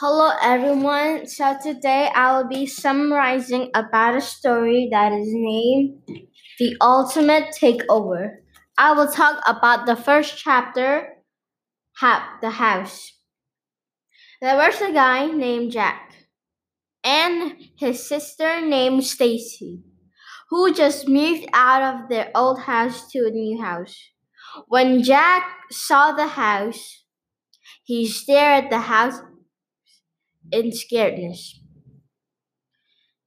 Hello everyone. So today I will be summarizing about a story that is named The Ultimate Takeover. I will talk about the first chapter, The House. There was a guy named Jack and his sister named Stacy who just moved out of their old house to a new house. When Jack saw the house, he stared at the house in scaredness.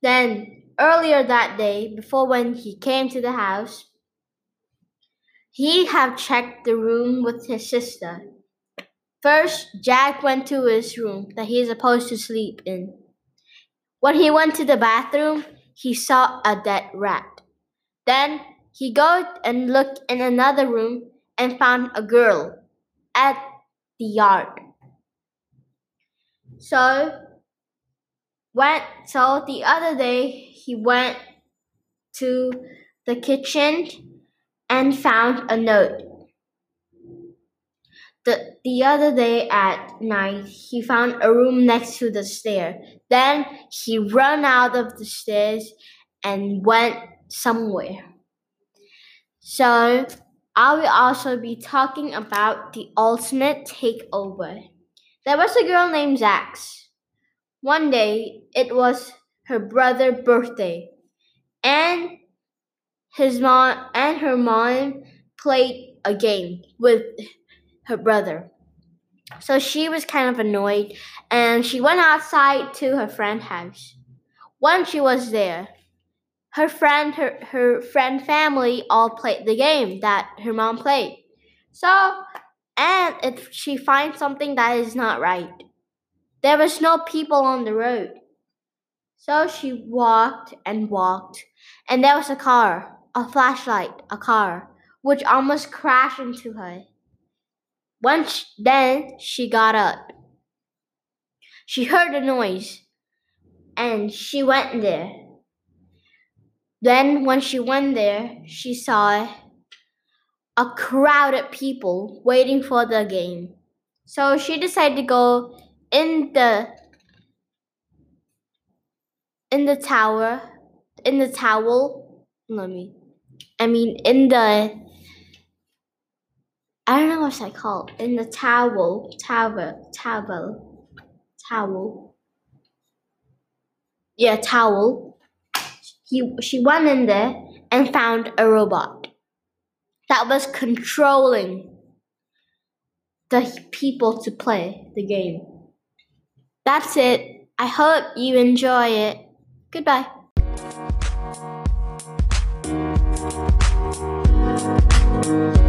Then, earlier that day, before when he came to the house, he had checked the room with his sister. First, Jack went to his room that he is supposed to sleep in. When he went to the bathroom, he saw a dead rat. Then he go and looked in another room and found a girl at the yard. So went so the other day he went to the kitchen and found a note. The, the other day at night, he found a room next to the stair. Then he ran out of the stairs and went somewhere. So, I will also be talking about the ultimate takeover. There was a girl named Zax. One day, it was her brother's birthday, and his mom and her mom played a game with her brother. So she was kind of annoyed and she went outside to her friend's house. Once she was there, her friend her, her friend family all played the game that her mom played. So and if she finds something that is not right. There was no people on the road. So she walked and walked, and there was a car, a flashlight, a car, which almost crashed into her. Once then she got up. She heard a noise and she went there. Then when she went there, she saw a crowd of people waiting for the game. So she decided to go in the in the tower in the towel let me I mean in the I don't know what's that called. In the towel, towel, towel, towel. Yeah, towel. He, she went in there and found a robot that was controlling the people to play the game. That's it. I hope you enjoy it. Goodbye. Thank you.